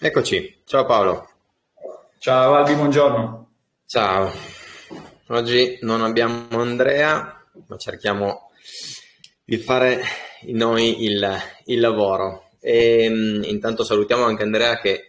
Eccoci, ciao Paolo. Ciao Albi, buongiorno. Ciao. Oggi non abbiamo Andrea, ma cerchiamo di fare noi il, il lavoro. E, intanto salutiamo anche Andrea che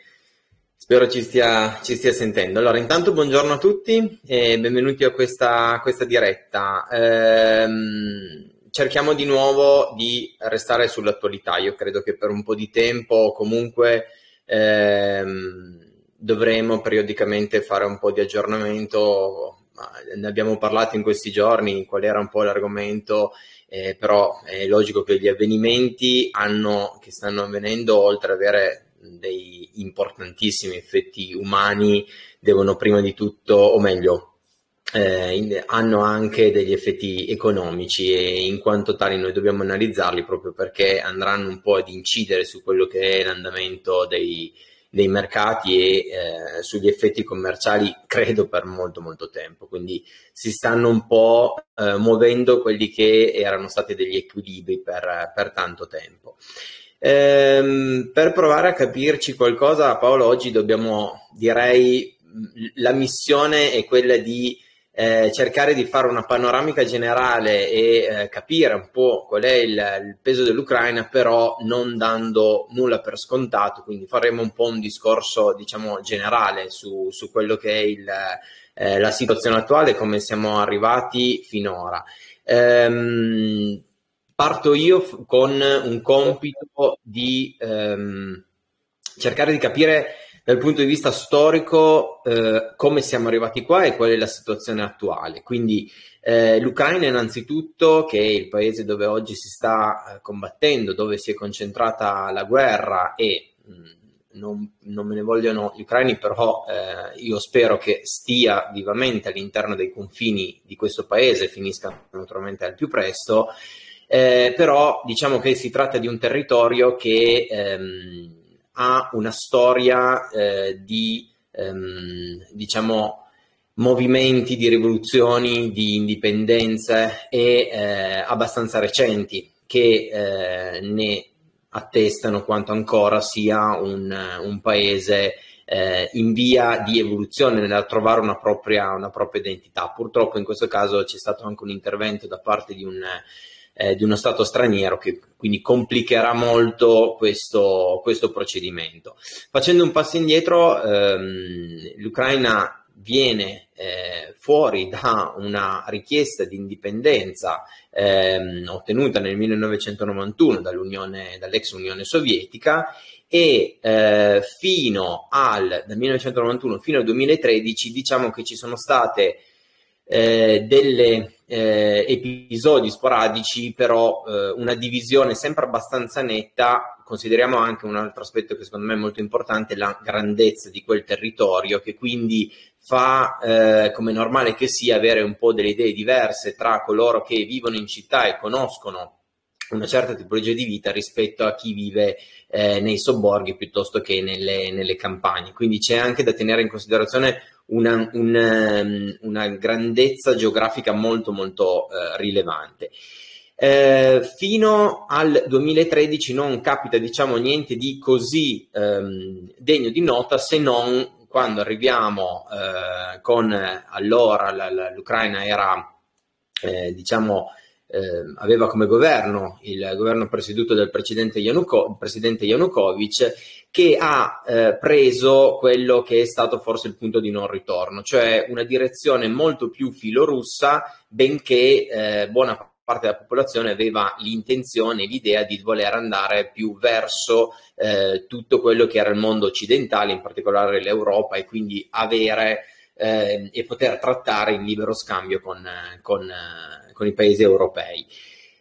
spero ci stia, ci stia, sentendo. Allora, intanto buongiorno a tutti e benvenuti a questa, questa diretta. Ehm, cerchiamo di nuovo di restare sull'attualità. Io credo che per un po' di tempo comunque ehm, dovremo periodicamente fare un po' di aggiornamento. Ne abbiamo parlato in questi giorni, qual era un po' l'argomento, eh, però è logico che gli avvenimenti hanno, che stanno avvenendo, oltre ad avere dei importantissimi effetti umani, devono prima di tutto, o meglio, eh, hanno anche degli effetti economici e in quanto tali noi dobbiamo analizzarli proprio perché andranno un po' ad incidere su quello che è l'andamento dei, dei mercati e eh, sugli effetti commerciali credo per molto molto tempo. Quindi si stanno un po' eh, muovendo quelli che erano stati degli equilibri per, per tanto tempo. Ehm, per provare a capirci qualcosa Paolo oggi dobbiamo direi la missione è quella di eh, cercare di fare una panoramica generale e eh, capire un po' qual è il, il, peso dell'Ucraina, però non dando nulla per scontato, quindi faremo un po' un discorso diciamo generale su, su quello che è il, eh, la situazione attuale, come siamo arrivati finora. Ehm, parto io f- con un compito di ehm, cercare di capire dal punto di vista storico eh, come siamo arrivati qua e qual è la situazione attuale. Quindi eh, l'Ucraina innanzitutto, che è il paese dove oggi si sta eh, combattendo, dove si è concentrata la guerra e mh, mm, non, non, me ne vogliono gli ucraini, però eh, io spero che stia vivamente all'interno dei confini di questo paese, finisca naturalmente al più presto, eh, però diciamo che si tratta di un territorio che... Ehm, ha una storia eh, di, ehm, diciamo, movimenti, di rivoluzioni, di indipendenze e eh, abbastanza recenti che eh, ne attestano quanto ancora sia un, un paese eh, in via di evoluzione nel trovare una propria, una propria identità. Purtroppo in questo caso c'è stato anche un intervento da parte di un eh, di uno Stato straniero che quindi complicherà molto questo, questo procedimento. Facendo un passo indietro, ehm, l'Ucraina viene eh, fuori da una richiesta di indipendenza ehm, ottenuta nel 1991 dall'Unione, dall'ex Unione Sovietica e eh, fino al, dal 1991 fino al 2013 diciamo che ci sono state eh, delle eh, episodi sporadici, però eh, una divisione sempre abbastanza netta. Consideriamo anche un altro aspetto che secondo me è molto importante, la grandezza di quel territorio, che quindi fa, eh, come normale che sia, avere un po' delle idee diverse tra coloro che vivono in città e conoscono una certa tipologia di vita rispetto a chi vive eh, nei sobborghi piuttosto che nelle, nelle campagne. Quindi c'è anche da tenere in considerazione una, una, ehm, una grandezza geografica molto molto eh, rilevante. Eh, fino al 2013 non capita diciamo niente di così ehm, degno di nota se non quando arriviamo eh, con allora la, la, l'Ucraina era eh, diciamo eh, aveva come governo il governo presieduto dal presidente, Yanuko, presidente Yanukovych che ha eh, preso quello che è stato forse il punto di non ritorno, cioè una direzione molto più filorussa, benché eh, buona parte della popolazione aveva l'intenzione, l'idea di voler andare più verso eh, tutto quello che era il mondo occidentale, in particolare l'Europa, e quindi avere eh, e poter trattare in libero scambio con, con con i paesi europei.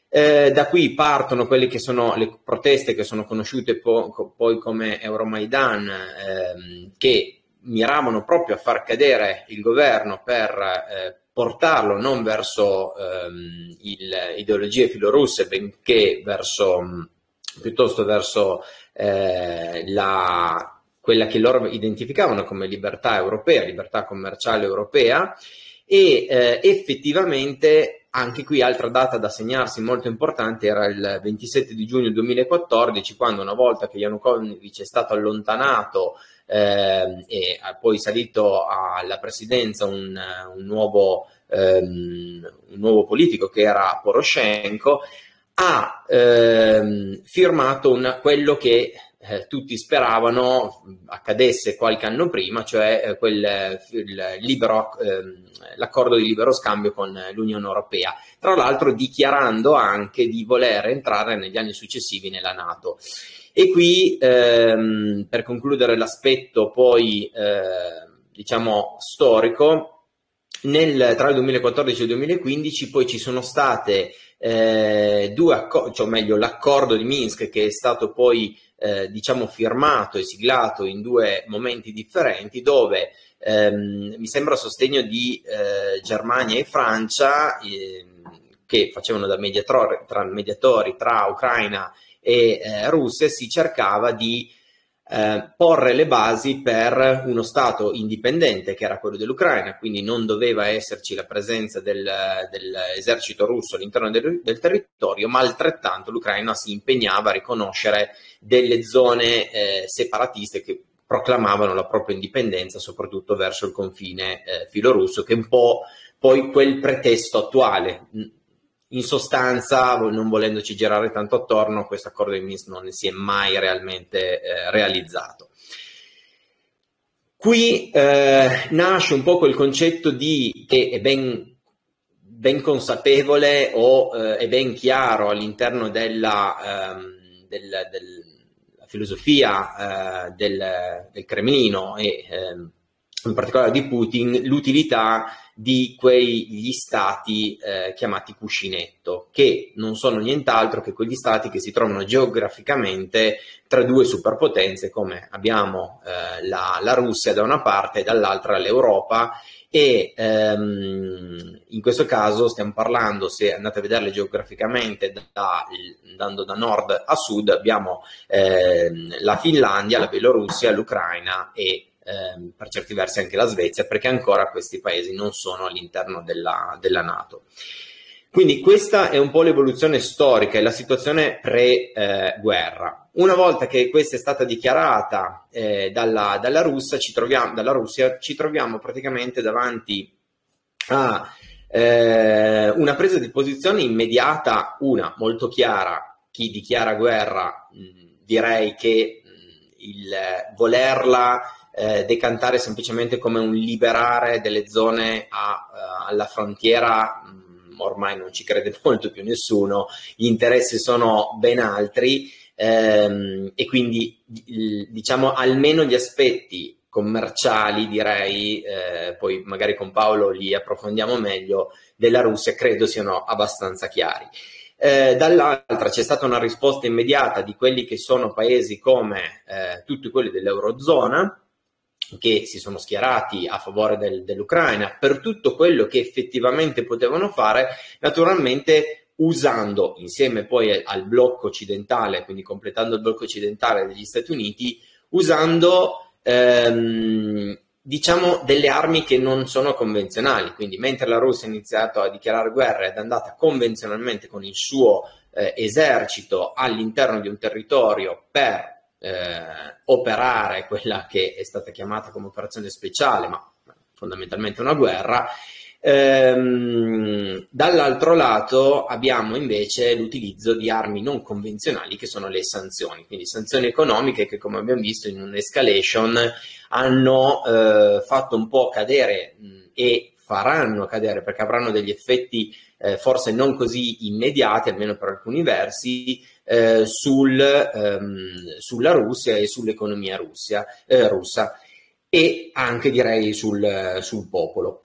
Eh, da qui partono quelle che sono le proteste che sono conosciute po- poi come Euromaidan, ehm, che miravano proprio a far cadere il governo per eh, portarlo non verso ehm, il, ideologie filorusse, benché verso, piuttosto verso eh, la, quella che loro identificavano come libertà europea, libertà commerciale europea, e eh, effettivamente anche qui altra data da segnarsi molto importante era il 27 di giugno 2014, quando una volta che Yanukovych è stato allontanato eh, e ha poi salito alla presidenza un, un, nuovo, ehm, un nuovo politico che era Poroshenko, ha ehm, firmato una, quello che eh, tutti speravano accadesse qualche anno prima, cioè eh, quel, libero, eh, l'accordo di libero scambio con l'Unione Europea, tra l'altro dichiarando anche di voler entrare negli anni successivi nella Nato. E qui, ehm, per concludere l'aspetto poi, eh, diciamo, storico, nel, tra il 2014 e il 2015 poi ci sono state eh, due accordi, cioè meglio l'accordo di Minsk che è stato poi eh, diciamo firmato e siglato in due momenti differenti dove ehm, mi sembra a sostegno di eh, Germania e Francia eh, che facevano da mediatori tra, mediatori tra Ucraina e eh, Russia si cercava di eh, porre le basi per uno Stato indipendente che era quello dell'Ucraina, quindi non doveva esserci la presenza del, dell'esercito russo all'interno del, del, territorio, ma altrettanto l'Ucraina si impegnava a riconoscere delle zone eh, separatiste che proclamavano la propria indipendenza, soprattutto verso il confine eh, filorusso, che è un po' poi quel pretesto attuale in sostanza, non volendoci girare tanto attorno, questo accordo di Minsk non si è mai realmente eh, realizzato. Qui eh, nasce un po' quel concetto di che è ben, ben consapevole o eh, è ben chiaro all'interno della, ehm, del, del, filosofia eh, del, del, Cremlino e ehm, in particolare di Putin, l'utilità di quegli stati eh, chiamati cuscinetto, che non sono nient'altro che quegli stati che si trovano geograficamente tra due superpotenze, come abbiamo eh, la, la, Russia da una parte e dall'altra l'Europa, e ehm, in questo caso stiamo parlando, se andate a vederle geograficamente, da, andando da nord a sud, abbiamo ehm, la Finlandia, la Bielorussia, l'Ucraina e ehm, per certi versi anche la Svezia, perché ancora questi paesi non sono all'interno della, della Nato. Quindi questa è un po' l'evoluzione storica e la situazione pre-guerra. Una volta che questa è stata dichiarata eh, dalla, dalla, Russia, ci troviamo, dalla Russia, ci troviamo praticamente davanti a eh, una presa di posizione immediata, una molto chiara, chi dichiara guerra mh, direi che mh, il volerla eh, decantare semplicemente come un liberare delle zone a, uh, alla frontiera, mh, mm, ormai non ci crede molto più nessuno, gli interessi sono ben altri ehm, e quindi diciamo almeno gli aspetti commerciali direi, eh, poi magari con Paolo li approfondiamo meglio, della Russia credo siano abbastanza chiari. Eh, dall'altra c'è stata una risposta immediata di quelli che sono paesi come eh, tutti quelli dell'Eurozona, che si sono schierati a favore del, dell'Ucraina per tutto quello che effettivamente potevano fare, naturalmente usando insieme poi al blocco occidentale, quindi completando il blocco occidentale degli Stati Uniti, usando ehm, diciamo delle armi che non sono convenzionali. Quindi mentre la Russia ha iniziato a dichiarare guerra ed è andata convenzionalmente con il suo eh, esercito all'interno di un territorio per eh, operare quella che è stata chiamata come operazione speciale, ma fondamentalmente una guerra. Ehm, dall'altro lato abbiamo invece l'utilizzo di armi non convenzionali che sono le sanzioni, quindi sanzioni economiche che come abbiamo visto in un'escalation hanno eh, fatto un po' cadere mh, e faranno cadere perché avranno degli effetti eh, forse non così immediati, almeno per alcuni versi, eh, sul, ehm, sulla Russia e sull'economia russia, eh, russa e anche direi sul, sul popolo.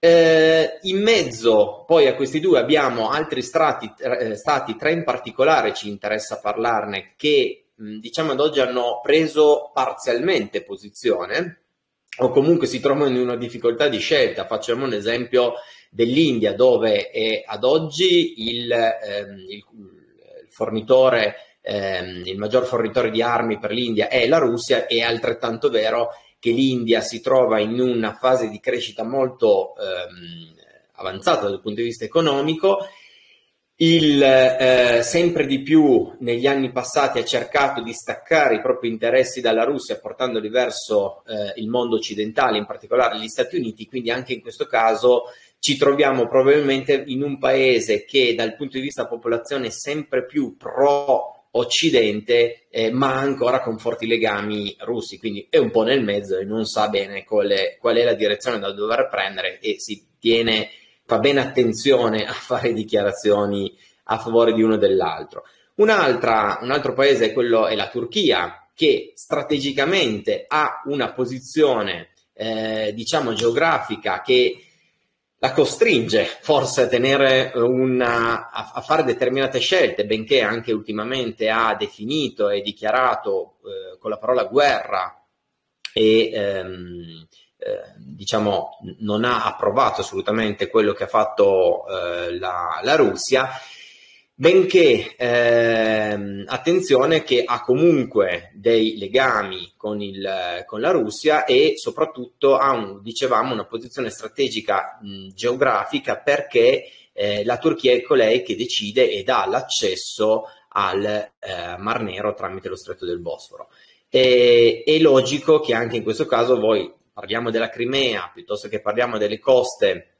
Eh, in mezzo poi a questi due abbiamo altri stati, eh, stati, tre in particolare ci interessa parlarne, che mh, diciamo ad oggi hanno preso parzialmente posizione o comunque si trovano in una difficoltà di scelta. Facciamo un esempio dell'India dove ad oggi il, ehm, il fornitore, ehm, il maggior fornitore di armi per l'India è la Russia, è altrettanto vero che l'India si trova in una fase di crescita molto ehm, avanzata dal punto di vista economico. Il, eh, sempre di più negli anni passati ha cercato di staccare i propri interessi dalla Russia portandoli verso eh, il mondo occidentale, in particolare gli Stati Uniti, quindi anche in questo caso ci troviamo probabilmente in un paese che dal punto di vista popolazione è sempre più pro occidente, eh, ma ancora con forti legami russi, quindi è un po' nel mezzo e non sa bene qual qual è la direzione da dover prendere e si tiene fa bene attenzione a fare dichiarazioni a favore di uno o dell'altro. un altro paese è, quello, è la Turchia, che strategicamente ha una posizione, eh, diciamo, geografica che la costringe forse a, tenere una, a, a, fare determinate scelte, benché anche ultimamente ha definito e dichiarato eh, con la parola guerra e ehm, eh, diciamo, non ha approvato assolutamente quello che ha fatto eh, la, la, Russia, benché ehm, attenzione che ha comunque dei legami con, il, con la Russia e soprattutto ha, un, dicevamo, una posizione strategica mh, geografica perché eh, la Turchia è colei che decide e dà l'accesso al eh, Mar Nero tramite lo stretto del Bosforo. E, è logico che anche in questo caso voi parliamo della Crimea piuttosto che parliamo delle coste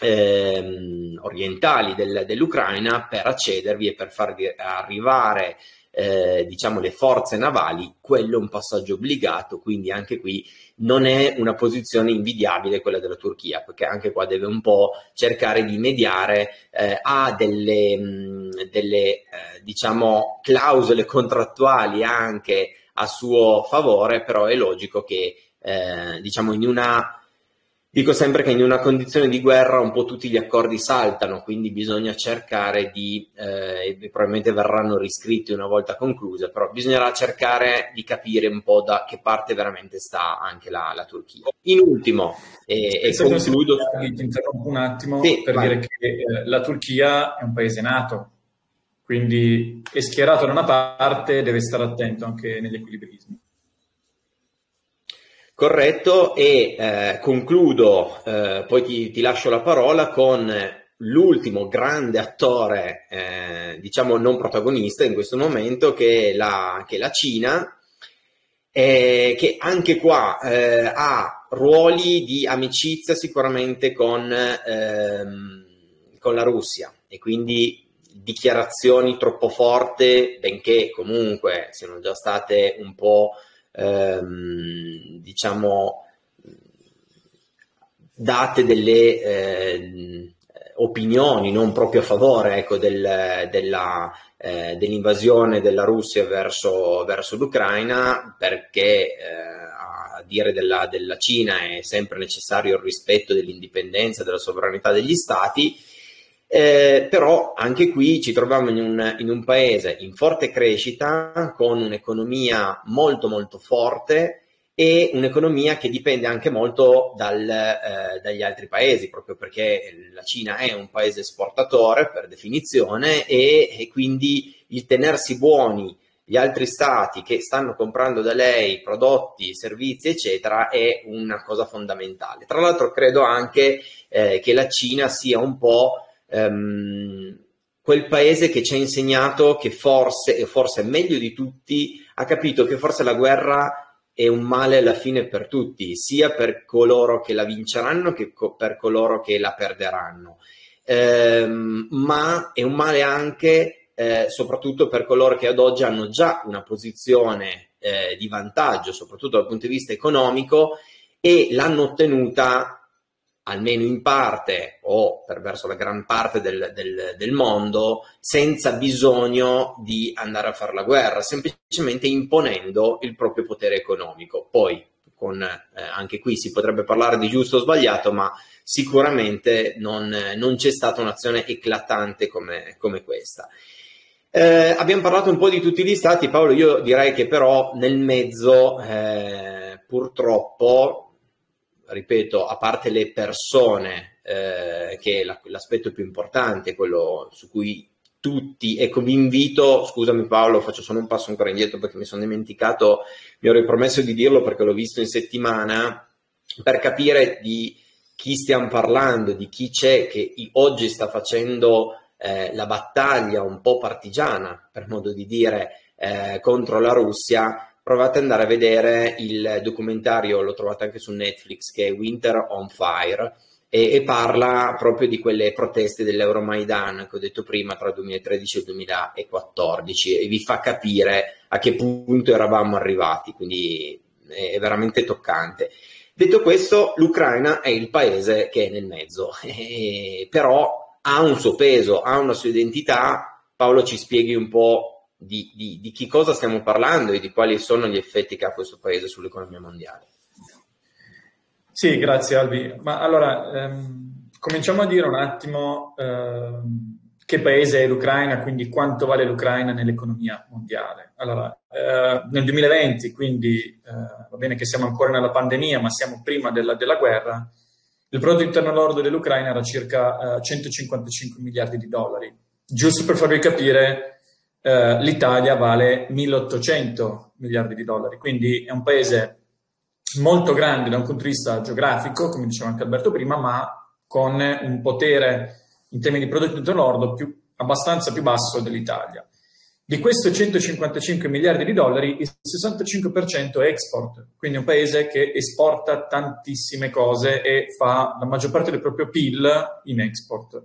ehm, orientali del, dell'Ucraina per accedervi e per far arrivare eh, diciamo le forze navali, quello è un passaggio obbligato, quindi anche qui non è una posizione invidiabile quella della Turchia, perché anche qua deve un po' cercare di mediare, eh, ha delle, mh, delle eh, diciamo clausole contrattuali anche a suo favore, però è logico che eh, diciamo in una dico sempre che in una condizione di guerra un po' tutti gli accordi saltano, quindi bisogna cercare di, eh, e probabilmente verranno riscritti una volta concluse, però bisognerà cercare di capire un po' da che parte veramente sta anche la, la Turchia. In ultimo, e, e concludo... Ti interrompo un attimo sì, per vai. dire che eh, la Turchia è un paese nato, quindi è schierato da una parte, deve stare attento anche negli equilibrismi. Corretto, e eh, concludo, eh, poi ti, ti, lascio la parola con l'ultimo grande attore, eh, diciamo non protagonista in questo momento, che è la, che è la Cina, eh, che anche qua eh, ha ruoli di amicizia sicuramente con, ehm, con la Russia e quindi dichiarazioni troppo forti, benché comunque siano già state un po' ehm, diciamo, date delle eh, opinioni non proprio a favore ecco, del, della, eh, dell'invasione della Russia verso, verso l'Ucraina perché eh, a dire della, della Cina è sempre necessario il rispetto dell'indipendenza della sovranità degli stati eh, però anche qui ci troviamo in un, in un, paese in forte crescita, con un'economia molto molto forte e un'economia che dipende anche molto dal, eh, dagli altri paesi, proprio perché la Cina è un paese esportatore per definizione e, e quindi il tenersi buoni gli altri stati che stanno comprando da lei prodotti, servizi, eccetera, è una cosa fondamentale. Tra l'altro credo anche eh, che la Cina sia un po' ehm, quel paese che ci ha insegnato che forse, e forse meglio di tutti, ha capito che forse la guerra è un male alla fine per tutti, sia per coloro che la vinceranno che co- per coloro che la perderanno. Ehm, ma è un male anche eh, soprattutto per coloro che ad oggi hanno già una posizione eh, di vantaggio, soprattutto dal punto di vista economico, e l'hanno ottenuta almeno in parte o per verso la gran parte del, del, del, mondo, senza bisogno di andare a fare la guerra, semplicemente imponendo il proprio potere economico. Poi, con, eh, anche qui si potrebbe parlare di giusto o sbagliato, ma sicuramente non, non c'è stata un'azione eclatante come, come questa. Eh, abbiamo parlato un po' di tutti gli stati, Paolo, io direi che però nel mezzo eh, purtroppo ripeto, a parte le persone, eh, che la, l'aspetto più importante, quello su cui tutti, ecco vi invito, scusami Paolo, faccio solo un passo ancora indietro perché mi sono dimenticato, mi ero promesso di dirlo perché l'ho visto in settimana, per capire di chi stiamo parlando, di chi c'è che oggi sta facendo eh, la battaglia un po' partigiana, per modo di dire, eh, contro la Russia, provate ad andare a vedere il documentario, lo trovate anche su Netflix, che è Winter on Fire, e, e parla proprio di quelle proteste dell'Euromaidan che ho detto prima tra il 2013 e il 2014 e vi fa capire a che punto eravamo arrivati, quindi è veramente toccante. Detto questo, l'Ucraina è il paese che è nel mezzo, però ha un suo peso, ha una sua identità. Paolo ci spieghi un po' di, di, di che cosa stiamo parlando e di quali sono gli effetti che ha questo paese sull'economia mondiale. Sì, grazie Albi. Ma allora, ehm, cominciamo a dire un attimo ehm, che paese è l'Ucraina, quindi quanto vale l'Ucraina nell'economia mondiale. Allora, eh, nel 2020, quindi eh, va bene che siamo ancora nella pandemia, ma siamo prima della, della guerra, il prodotto interno lordo dell'Ucraina era circa eh, 155 miliardi di dollari. Giusto per farvi capire, eh, l'Italia vale 1800 miliardi di dollari, quindi è un paese molto grande da un punto di vista geografico, come diceva anche Alberto prima, ma con un potere in termini di prodotto interno lordo più, abbastanza più basso dell'Italia. Di questo 155 miliardi di dollari, il 65% è export, quindi è un paese che esporta tantissime cose e fa la maggior parte del proprio PIL in export.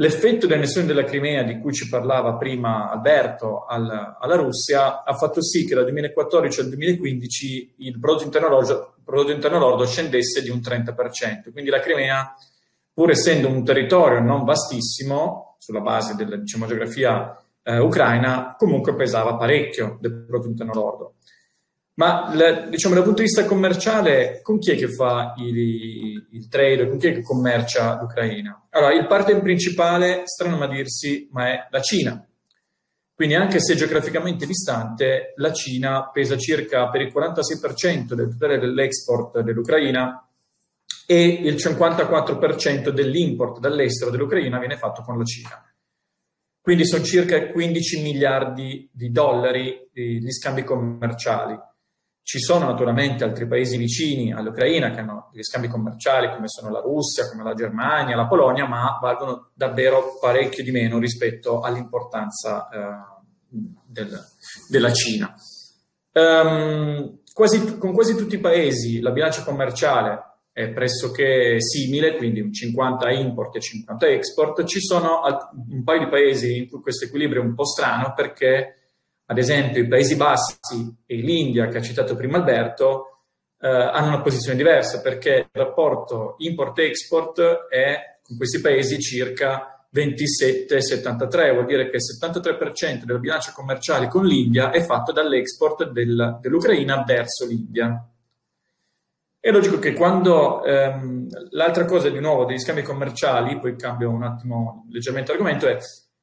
L'effetto dell'annessione della Crimea, di cui ci parlava prima Alberto, al, alla Russia, ha fatto sì che dal 2014 al 2015 il prodotto interno, lordo, prodotto interno lordo scendesse di un 30%. Quindi la Crimea, pur essendo un territorio non vastissimo, sulla base della diciamo, geografia eh, ucraina, comunque pesava parecchio del prodotto interno lordo. Ma diciamo dal punto di vista commerciale, con chi è che fa il, il trade, con chi è che commercia l'Ucraina? Allora, il partner principale, strano ma dirsi, ma è la Cina. Quindi anche se geograficamente distante, la Cina pesa circa per il 46% del totale dell'export dell'Ucraina e il 54% dell'import dall'estero dell'Ucraina viene fatto con la Cina. Quindi sono circa 15 miliardi di dollari gli scambi commerciali. Ci sono naturalmente altri paesi vicini all'Ucraina che hanno degli scambi commerciali come sono la Russia, come la Germania, la Polonia, ma valgono davvero parecchio di meno rispetto all'importanza eh, del, della Cina. Um, quasi, con quasi tutti i paesi la bilancia commerciale è pressoché simile, quindi un 50 import e 50 export. Ci sono un paio di paesi in cui questo equilibrio è un po' strano perché ad esempio i Paesi Bassi e l'India, che ha citato prima Alberto, eh, hanno una posizione diversa perché il rapporto import-export è con questi paesi circa 27-73, vuol dire che il 73% della bilancia commerciale con l'India è fatto dall'export del, dell'Ucraina verso l'India. È logico che quando ehm, l'altra cosa di nuovo degli scambi commerciali, poi cambio un attimo leggermente argomento, è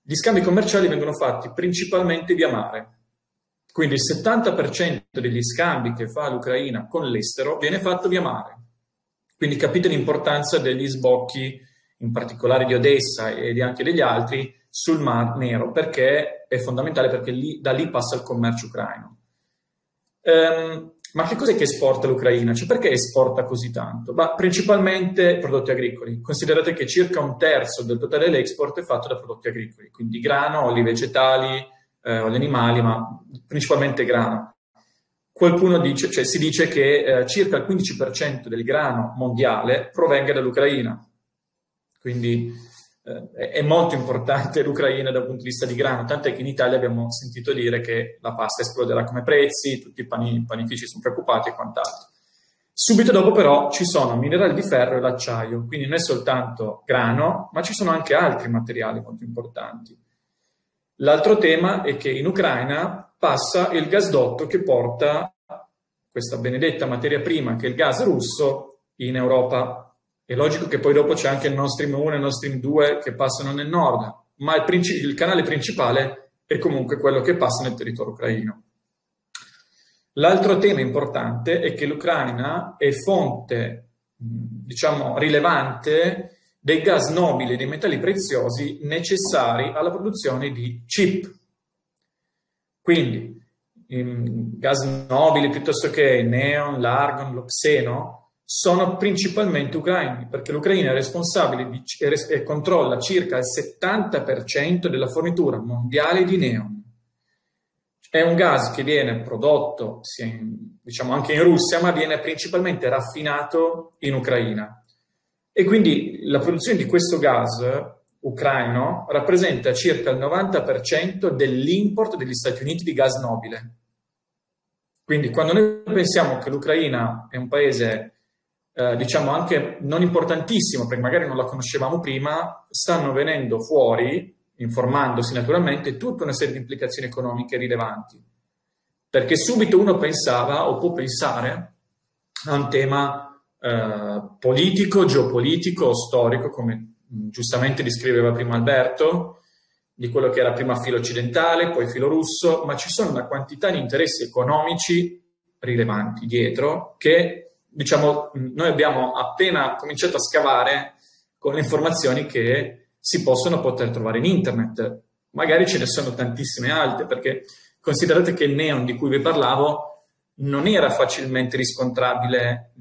gli scambi commerciali vengono fatti principalmente via mare. Quindi il 70% degli scambi che fa l'Ucraina con l'estero viene fatto via mare. Quindi capite l'importanza degli sbocchi, in particolare di Odessa e anche degli altri, sul Mar Nero, perché è fondamentale perché lì, da lì passa il commercio ucraino. Um, ma che cos'è che esporta l'Ucraina? Cioè perché esporta così tanto? Ma principalmente prodotti agricoli. Considerate che circa un terzo del totale dell'export è fatto da prodotti agricoli, quindi grano, oli vegetali, eh, gli animali, ma principalmente grano. Qualcuno dice, cioè si dice che eh, circa il 15% del grano mondiale provenga dall'Ucraina. Quindi eh, è molto importante l'Ucraina dal punto di vista di grano, tant'è che in Italia abbiamo sentito dire che la pasta esploderà come prezzi, tutti i pani, panifici sono preoccupati e quant'altro. Subito dopo però ci sono minerali di ferro e l'acciaio, quindi non è soltanto grano, ma ci sono anche altri materiali molto importanti. L'altro tema è che in Ucraina passa il gasdotto che porta questa benedetta materia prima, che è il gas russo, in Europa. È logico che poi dopo c'è anche il Nord Stream 1 e il Nord Stream 2 che passano nel nord, ma il, princip- il canale principale è comunque quello che passa nel territorio ucraino. L'altro tema importante è che l'Ucraina è fonte, diciamo, rilevante dei gas nobili e dei metalli preziosi necessari alla produzione di chip. Quindi gas nobili piuttosto che neon, l'argon, lo xeno sono principalmente ucraini, perché l'Ucraina è responsabile di, e controlla circa il 70% della fornitura mondiale di neon. È un gas che viene prodotto diciamo anche in Russia, ma viene principalmente raffinato in Ucraina. E quindi la produzione di questo gas ucraino rappresenta circa il 90% dell'import degli Stati Uniti di gas nobile. Quindi quando noi pensiamo che l'Ucraina è un paese eh, diciamo anche non importantissimo, perché magari non la conoscevamo prima, stanno venendo fuori, informandosi naturalmente, tutta una serie di implicazioni economiche rilevanti. Perché subito uno pensava o può pensare a un tema eh, politico, geopolitico, storico, come giustamente descriveva prima Alberto, di quello che era prima filo occidentale, poi filo russo, ma ci sono una quantità di interessi economici rilevanti dietro che diciamo, noi abbiamo appena cominciato a scavare con le informazioni che si possono poter trovare in internet. Magari ce ne sono tantissime altre, perché considerate che il neon di cui vi parlavo non era facilmente riscontrabile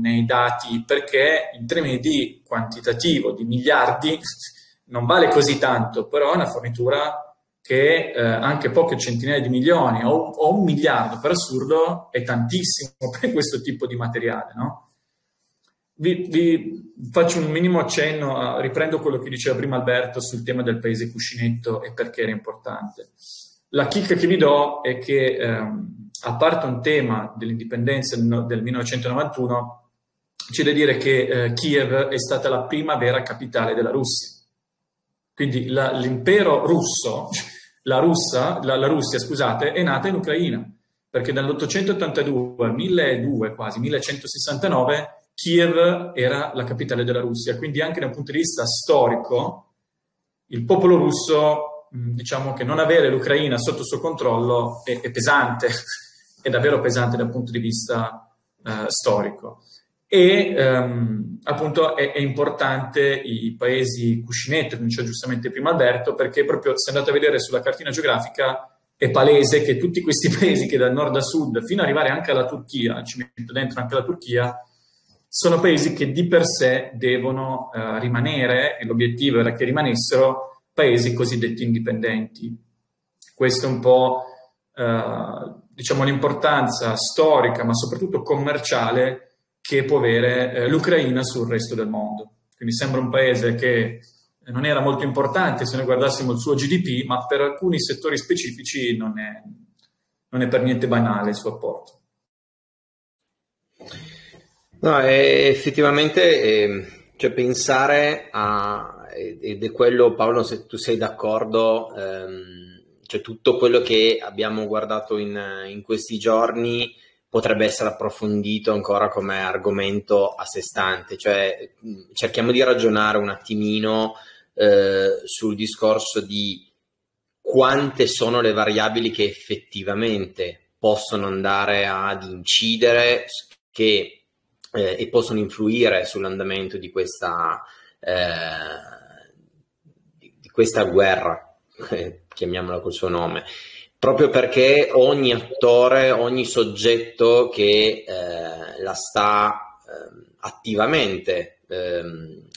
nei dati perché in termini di quantitativo, di miliardi, non vale così tanto, però è una fornitura che eh, anche poche centinaia di milioni o, o, un miliardo per assurdo è tantissimo per questo tipo di materiale. No? Vi, vi, faccio un minimo accenno, a, riprendo quello che diceva prima Alberto sul tema del paese cuscinetto e perché era importante. La chicca che vi do è che, ehm, a parte un tema dell'indipendenza del 1991, c'è da dire che eh, Kiev è stata la prima vera capitale della Russia. Quindi la, l'impero russo la, Russia, la, la Russia scusate, è nata in Ucraina, perché dall'882 al 1200 quasi, 1169, Kiev era la capitale della Russia, quindi anche da un punto di vista storico il popolo russo, diciamo che non avere l'Ucraina sotto suo controllo è, è pesante, è davvero pesante dal punto di vista uh, storico e ehm, appunto è, è, importante i paesi cuscinetto, come diceva giustamente prima Alberto, perché proprio se andate a vedere sulla cartina geografica è palese che tutti questi paesi che dal nord a sud, fino ad arrivare anche alla Turchia, ci metto dentro anche la Turchia, sono paesi che di per sé devono eh, rimanere, e l'obiettivo era che rimanessero, paesi cosiddetti indipendenti. Questo è un po' eh, diciamo l'importanza storica, ma soprattutto commerciale che può avere eh, l'Ucraina sul resto del mondo. Quindi sembra un paese che non era molto importante se noi guardassimo il suo GDP, ma per alcuni settori specifici non è, non è per niente banale il suo apporto. No, effettivamente eh, cioè pensare a, ed è quello Paolo se tu sei d'accordo, ehm, cioè tutto quello che abbiamo guardato in, in questi giorni potrebbe essere approfondito ancora come argomento a sé stante, cioè cerchiamo di ragionare un attimino eh, sul discorso di quante sono le variabili che effettivamente possono andare ad incidere che, eh, e possono influire sull'andamento di questa, eh, di questa guerra, chiamiamola col suo nome proprio perché ogni attore, ogni soggetto che eh, la sta eh, attivamente eh,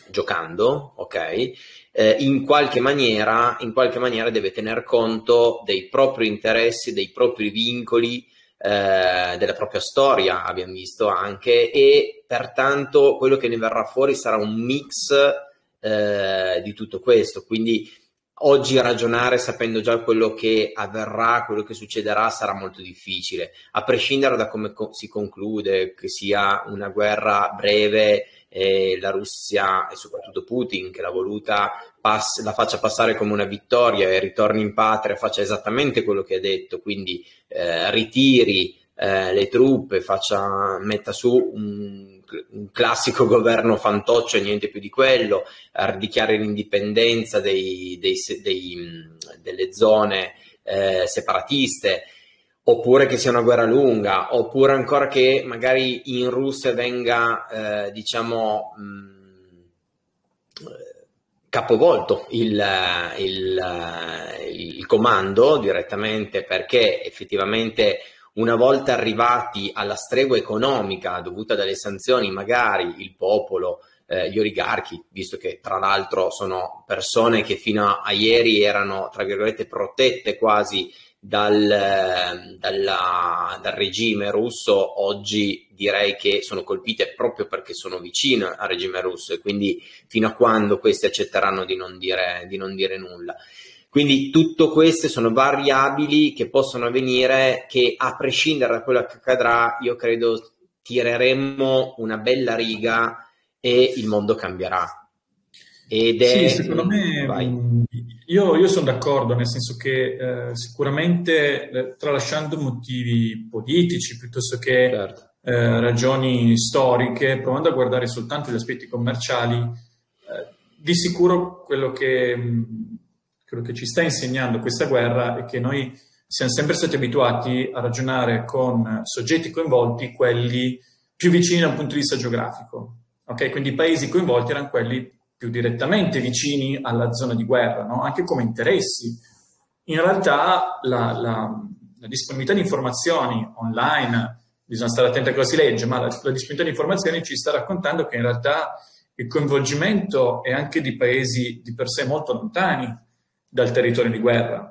giocando, ok, eh, in qualche, maniera, in qualche maniera deve tener conto dei propri interessi, dei propri vincoli, eh, della propria storia, abbiamo visto anche, e pertanto quello che ne verrà fuori sarà un mix eh, di tutto questo. Quindi oggi ragionare sapendo già quello che avverrà, quello che succederà sarà molto difficile, a prescindere da come co- si conclude, che sia una guerra breve, eh, la Russia e soprattutto Putin che l'ha voluta pass- la faccia passare come una vittoria e ritorni in patria, faccia esattamente quello che ha detto, quindi eh, ritiri eh, le truppe, faccia, metta su un un classico governo fantoccio e niente più di quello, dichiari l'indipendenza dei, dei, dei, delle zone eh, separatiste, oppure che sia una guerra lunga, oppure ancora che magari in Russia venga, eh, diciamo, mh, capovolto il, il, il, comando direttamente perché effettivamente una volta arrivati alla stregua economica dovuta dalle sanzioni, magari il popolo, eh, gli oligarchi, visto che tra l'altro sono persone che fino a ieri erano, tra virgolette, protette quasi dal, dalla, dal, regime russo, oggi direi che sono colpite proprio perché sono vicine al regime russo e quindi fino a quando questi accetteranno di non dire, di non dire nulla. Quindi tutto queste sono variabili che possono avvenire che a prescindere da quello che accadrà, io credo tireremo una bella riga e il mondo cambierà. Ed è... Sì, secondo me Vai. Io, io, sono d'accordo, nel senso che eh, sicuramente eh, tralasciando motivi politici piuttosto che certo. eh, ragioni storiche, provando a guardare soltanto gli aspetti commerciali, eh, di sicuro quello che, quello che ci sta insegnando questa guerra è che noi siamo sempre stati abituati a ragionare con soggetti coinvolti, quelli più vicini da un punto di vista geografico. Okay? Quindi i paesi coinvolti erano quelli più direttamente vicini alla zona di guerra, no? anche come interessi. In realtà la, la, la, disponibilità di informazioni online, bisogna stare attenti a cosa si legge, ma la, la disponibilità di informazioni ci sta raccontando che in realtà il coinvolgimento è anche di paesi di per sé molto lontani dal territorio di guerra.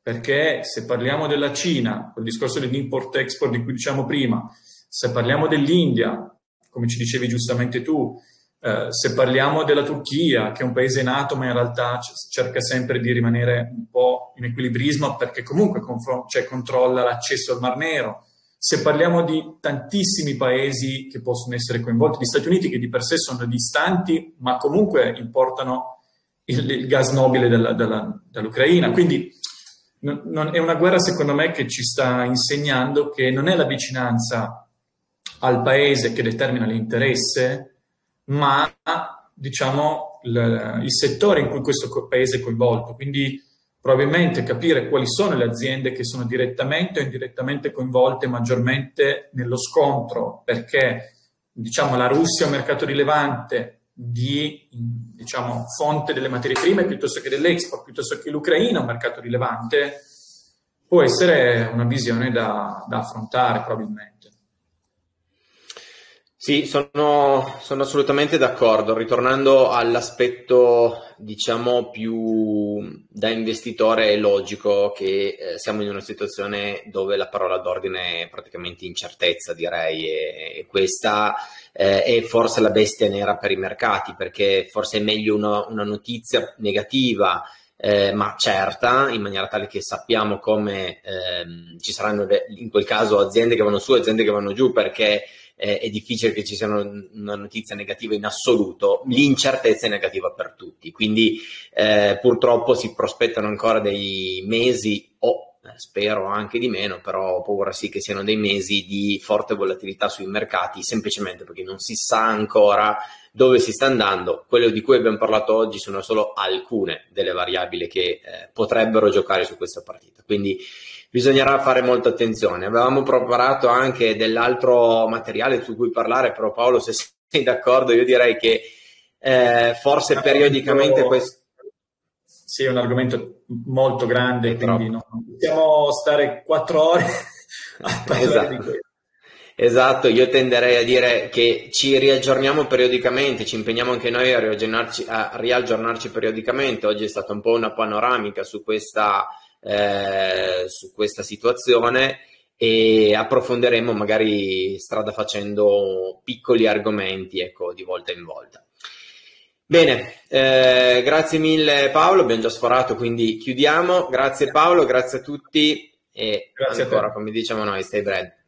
Perché se parliamo della Cina, quel discorso dell'import-export di cui diciamo prima, se parliamo dell'India, come ci dicevi giustamente tu, eh, se parliamo della Turchia, che è un paese nato, ma in realtà cerca sempre di rimanere un po' in equilibrismo perché comunque confr- cioè, controlla l'accesso al Mar Nero. Se parliamo di tantissimi paesi che possono essere coinvolti, gli Stati Uniti che di per sé sono distanti, ma comunque importano il, il gas nobile della, della, dall'Ucraina. Quindi non, non, è una guerra, secondo me, che ci sta insegnando che non è la vicinanza al paese che determina l'interesse, ma diciamo il, il settore in cui questo paese è coinvolto. Quindi probabilmente capire quali sono le aziende che sono direttamente o indirettamente coinvolte maggiormente nello scontro, perché diciamo, la Russia è un mercato rilevante di diciamo, fonte delle materie prime piuttosto che dell'export, piuttosto che l'Ucraina un mercato rilevante, può essere una visione da, da affrontare probabilmente. Sì, sono, sono, assolutamente d'accordo. Ritornando all'aspetto, diciamo, più da investitore, è logico che eh, siamo in una situazione dove la parola d'ordine è praticamente incertezza, direi, e, e questa eh, è forse la bestia nera per i mercati, perché forse è meglio una, una notizia negativa. Eh, ma certa, in maniera tale che sappiamo come ehm, ci saranno le, in quel caso aziende che vanno su e aziende che vanno giù, perché eh, è difficile che ci sia una notizia negativa in assoluto, l'incertezza è negativa per tutti, quindi eh, purtroppo si prospettano ancora dei mesi o eh, spero anche di meno, però ho paura sì che siano dei mesi di forte volatilità sui mercati, semplicemente perché non si sa ancora dove si sta andando. Quello di cui abbiamo parlato oggi sono solo alcune delle variabili che eh, potrebbero giocare su questa partita. Quindi bisognerà fare molta attenzione. Avevamo preparato anche dell'altro materiale su cui parlare, però Paolo, se sei d'accordo, io direi che eh, forse periodicamente questo... Sì, è un argomento molto grande, quindi non possiamo stare quattro ore a parlare esatto. di questo. Esatto, io tenderei a dire che ci riaggiorniamo periodicamente, ci impegniamo anche noi a, riaggiornarci, a riaggiornarci periodicamente. Oggi è stata un po' una panoramica su questa eh, su questa situazione e approfondiremo magari strada facendo piccoli argomenti ecco, di volta in volta. Bene, eh, grazie mille Paolo, abbiamo già sforato quindi chiudiamo. Grazie Paolo, grazie a tutti e grazie ancora come diciamo noi, stay bread.